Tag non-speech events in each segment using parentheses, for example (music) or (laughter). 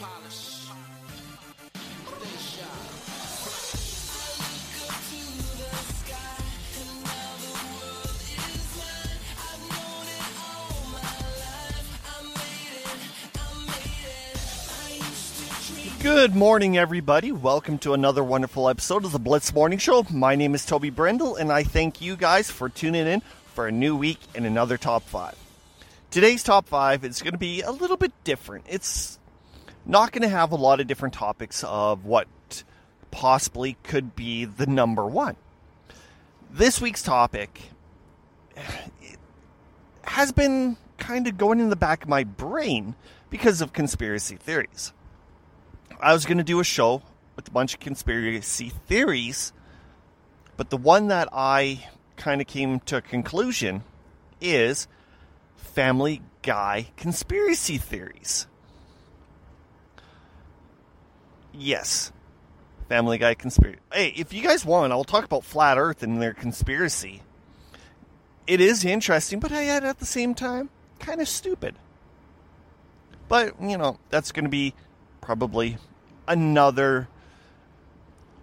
polish. Good morning, everybody. Welcome to another wonderful episode of the Blitz Morning Show. My name is Toby Brendel, and I thank you guys for tuning in for a new week and another top five. Today's top five is going to be a little bit different. It's not going to have a lot of different topics of what possibly could be the number one. This week's topic has been kind of going in the back of my brain because of conspiracy theories. I was going to do a show with a bunch of conspiracy theories, but the one that I kind of came to a conclusion is Family Guy conspiracy theories. Yes, Family Guy conspiracy. Hey, if you guys want, I'll talk about Flat Earth and their conspiracy. It is interesting, but yet at the same time, kind of stupid. But, you know, that's going to be probably another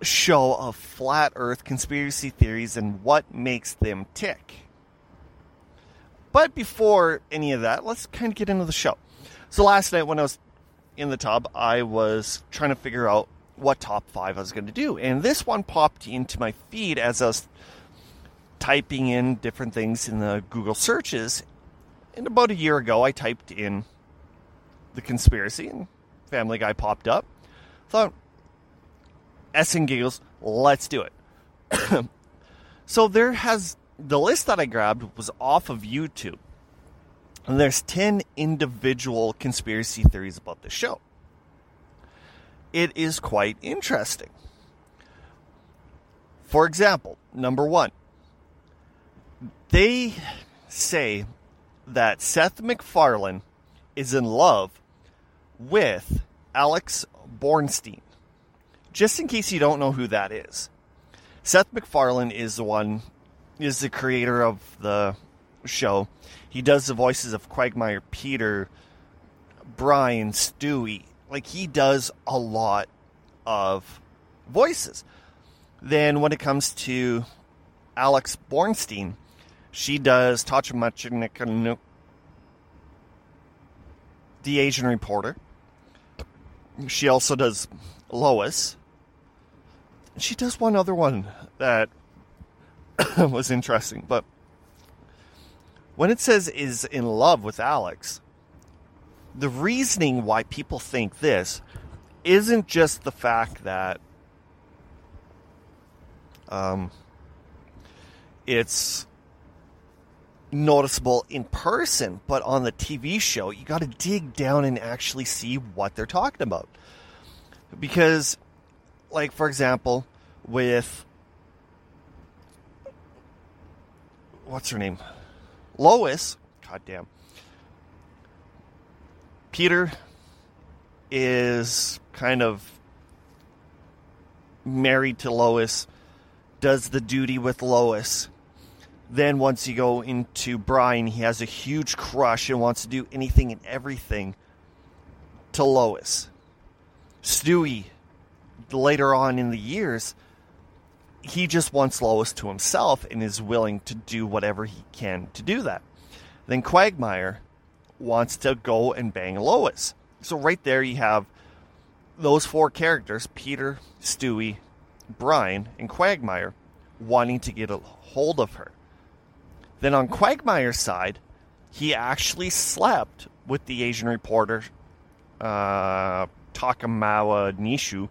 show of flat earth conspiracy theories and what makes them tick. But before any of that, let's kind of get into the show. So last night when I was in the tub, I was trying to figure out what top five I was going to do. And this one popped into my feed as I was typing in different things in the Google searches. And about a year ago, I typed in the conspiracy and Family Guy popped up. Thought, S and giggles, let's do it. (coughs) so there has the list that I grabbed was off of YouTube. And there's 10 individual conspiracy theories about the show. It is quite interesting. For example, number one, they say that Seth MacFarlane is in love with Alex Borstein. Just in case you don't know who that is, Seth MacFarlane is the one, is the creator of the show. He does the voices of Quagmire, Peter, Brian, Stewie. Like he does a lot of voices. Then when it comes to Alex Borstein, she does Tachamachinik, the Asian reporter. She also does Lois. She does one other one that (coughs) was interesting, but when it says is in love with Alex, the reasoning why people think this isn't just the fact that um, it's noticeable in person, but on the TV show, you got to dig down and actually see what they're talking about. Because, like, for example, with what's her name? Lois, goddamn. Peter is kind of married to Lois, does the duty with Lois. Then, once you go into Brian, he has a huge crush and wants to do anything and everything to Lois. Stewie, later on in the years, he just wants Lois to himself and is willing to do whatever he can to do that. Then Quagmire wants to go and bang Lois. So, right there, you have those four characters Peter, Stewie, Brian, and Quagmire wanting to get a hold of her. Then on Quagmire's side, he actually slept with the Asian reporter, uh, Takamawa Nishu,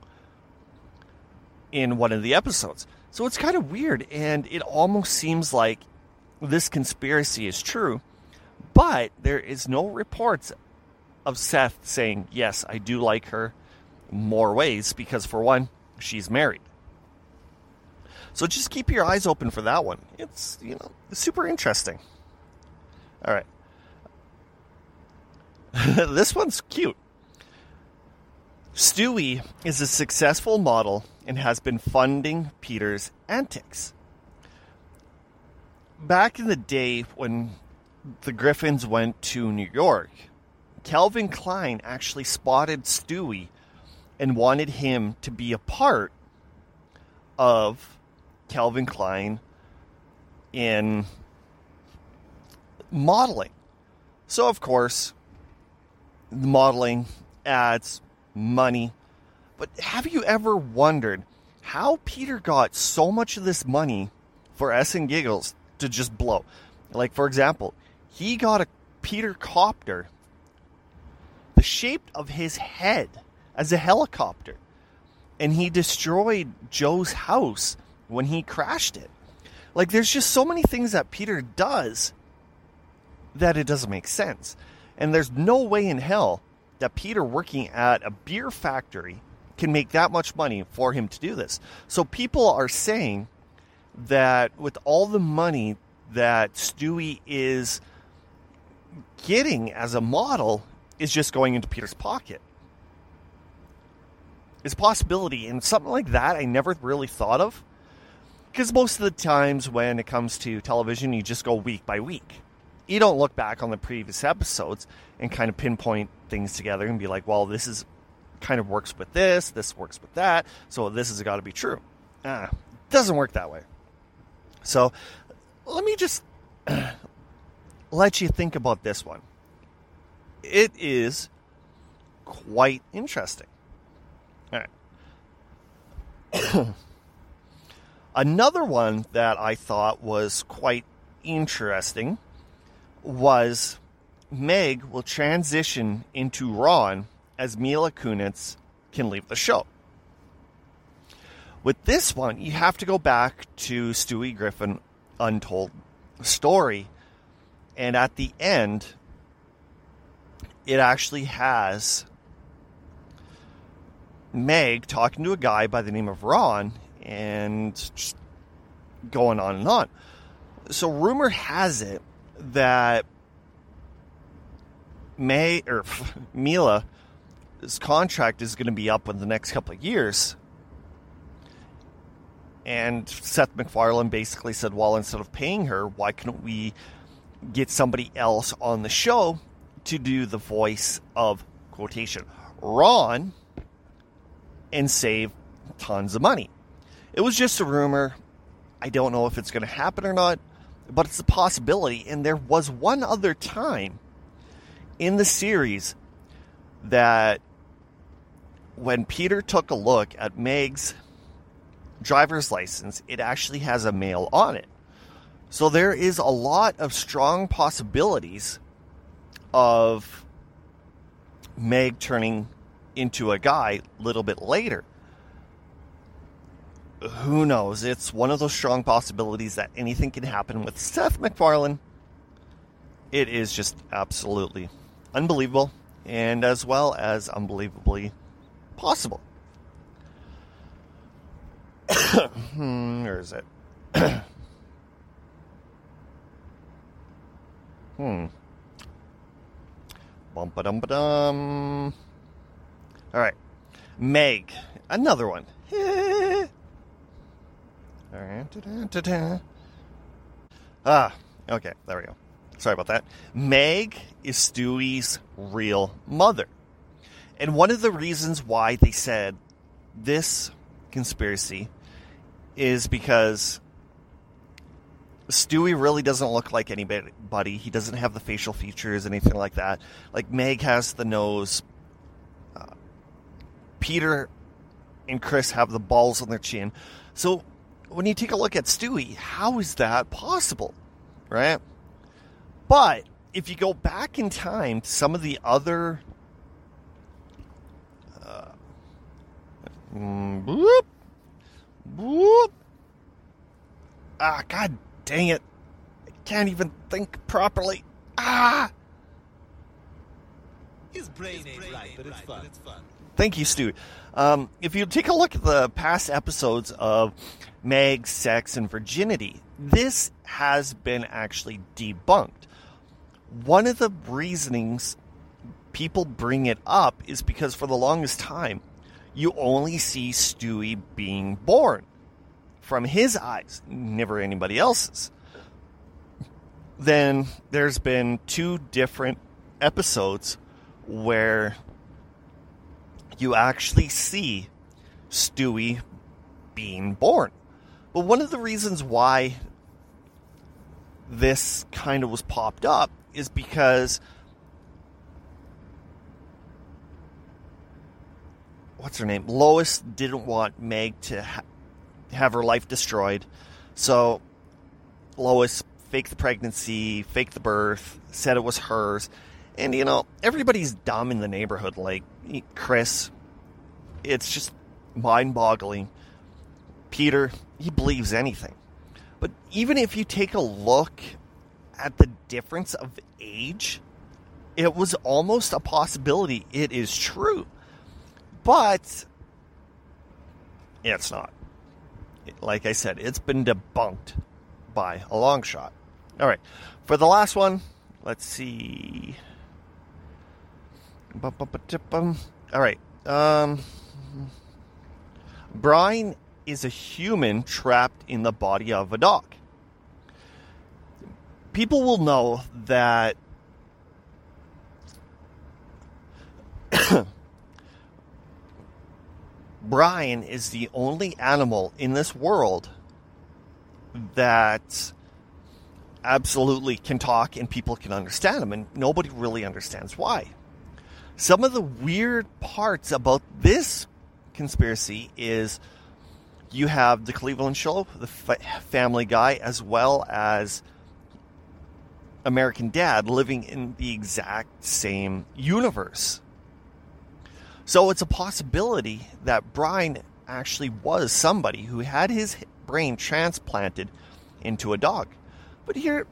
in one of the episodes. So it's kind of weird, and it almost seems like this conspiracy is true, but there is no reports of Seth saying, Yes, I do like her more ways, because for one, she's married. So just keep your eyes open for that one. It's, you know, super interesting. All right. (laughs) this one's cute. Stewie is a successful model and has been funding Peter's antics. Back in the day when the Griffins went to New York Calvin Klein actually spotted Stewie and wanted him to be a part of Calvin Klein in modeling. So, of course, the modeling adds money. But have you ever wondered how Peter got so much of this money for S and Giggles to just blow? Like, for example, he got a Peter copter the shape of his head as a helicopter. And he destroyed Joe's house when he crashed it. Like, there's just so many things that Peter does that it doesn't make sense. And there's no way in hell that Peter working at a beer factory can make that much money for him to do this. So people are saying that with all the money that Stewie is getting as a model is just going into Peter's pocket. It's a possibility, and something like that I never really thought of. Because most of the times when it comes to television, you just go week by week. You don't look back on the previous episodes and kind of pinpoint things together and be like, well, this is kind of works with this, this works with that, so this has got to be true. Ah, doesn't work that way. So let me just (clears throat) let you think about this one. It is quite interesting. All right. (clears throat) Another one that I thought was quite interesting was Meg will transition into Ron as Mila Kunis can leave the show. With this one, you have to go back to Stewie Griffin Untold Story. And at the end, it actually has Meg talking to a guy by the name of Ron and just going on and on. So rumor has it that May or (laughs) Mila his contract is going to be up in the next couple of years. And Seth MacFarlane basically said, well, instead of paying her, why couldn't we get somebody else on the show to do the voice of quotation Ron and save tons of money? It was just a rumor. I don't know if it's going to happen or not, but it's a possibility. And there was one other time in the series that when Peter took a look at Meg's driver's license, it actually has a male on it. So there is a lot of strong possibilities of Meg turning into a guy a little bit later. Who knows? It's one of those strong possibilities that anything can happen with Seth MacFarlane. It is just absolutely unbelievable and as well as unbelievably possible. (coughs) hmm, where is it? (coughs) hmm. Bum ba dum ba dum. All right. Meg. Another one. (laughs) ah, okay. There we go. Sorry about that. Meg is Stewie's real mother. And one of the reasons why they said this conspiracy is because Stewie really doesn't look like anybody. He doesn't have the facial features, anything like that. Like Meg has the nose. Uh, Peter and Chris have the balls on their chin. So when you take a look at Stewie, how is that possible? Right? But if you go back in time to some of the other Mm, boop. Boop. Ah, god dang it. I can't even think properly. Ah! His brain ain't right, but it's fun. Thank you, Stu. Um, if you take a look at the past episodes of Meg, Sex, and Virginity, this has been actually debunked. One of the reasonings people bring it up is because for the longest time, you only see Stewie being born from his eyes, never anybody else's. Then there's been two different episodes where you actually see Stewie being born. But one of the reasons why this kind of was popped up is because what's her name? Lois didn't want Meg to ha- have her life destroyed. So Lois faked the pregnancy, faked the birth, said it was hers. And you know, everybody's dumb in the neighborhood like Chris. It's just mind-boggling. Peter, he believes anything. But even if you take a look at the difference of age, it was almost a possibility it is true. But it's not. Like I said, it's been debunked by a long shot. All right. For the last one, let's see. All right. Um, Brian is a human trapped in the body of a dog. People will know that (coughs) Brian is the only animal in this world that absolutely can talk and people can understand him, and nobody really understands why. Some of the weird parts about this conspiracy is you have the Cleveland Show, the Family Guy, as well as American Dad living in the exact same universe. So it's a possibility that Brian actually was somebody who had his brain transplanted into a dog. But here,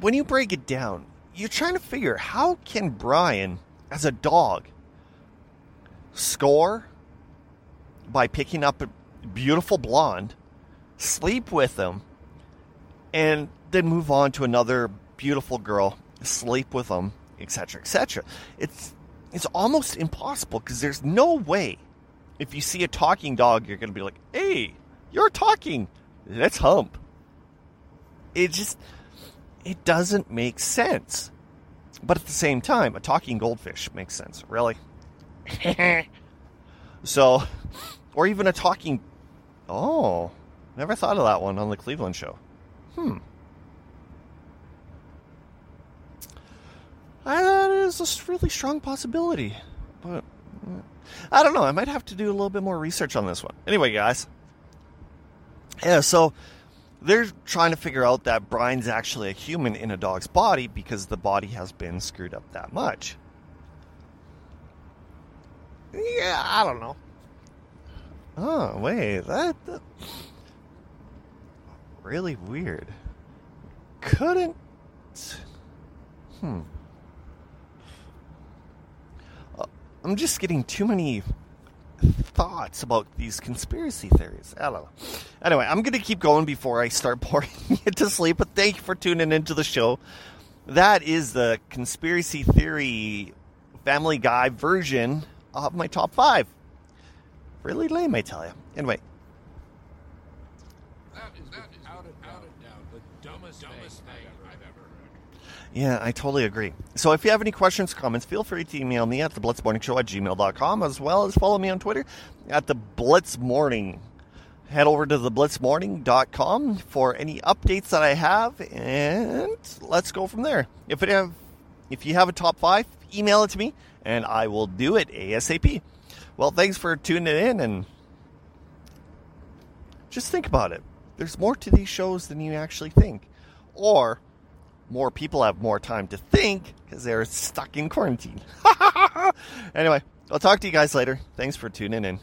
when you break it down, you're trying to figure how can Brian, as a dog, score by picking up a beautiful blonde, sleep with them, and then move on to another beautiful girl, sleep with them, etc., etc. It's it's almost impossible because there's no way if you see a talking dog, you're going to be like, "Hey, you're talking. Let's hump." It just it doesn't make sense. But at the same time, a talking goldfish makes sense. Really? (laughs) so, or even a talking. Oh, never thought of that one on the Cleveland show. Hmm. I, that is a really strong possibility. But I don't know. I might have to do a little bit more research on this one. Anyway, guys. Yeah, so they're trying to figure out that Brian's actually a human in a dog's body because the body has been screwed up that much. Yeah, I don't know. Oh, wait, that, that really weird. Couldn't Hmm. Uh, I'm just getting too many thoughts about these conspiracy theories. Know. Anyway, I'm going to keep going before I start (laughs) boring you to sleep, but thank you for tuning into the show. That is the conspiracy theory Family Guy version of my top five. Really lame, I tell you. Anyway. That is without a doubt the dumbest, dumbest thing I've ever heard. Yeah, I totally agree. So if you have any questions, comments, feel free to email me at the blitzmorningshow at gmail.com as well as follow me on Twitter at the blitzmorning. Head over to theblitzmorning.com for any updates that I have and let's go from there. If it have if you have a top five, email it to me and I will do it ASAP. Well, thanks for tuning in and just think about it. There's more to these shows than you actually think. Or more people have more time to think because they're stuck in quarantine. (laughs) anyway, I'll talk to you guys later. Thanks for tuning in.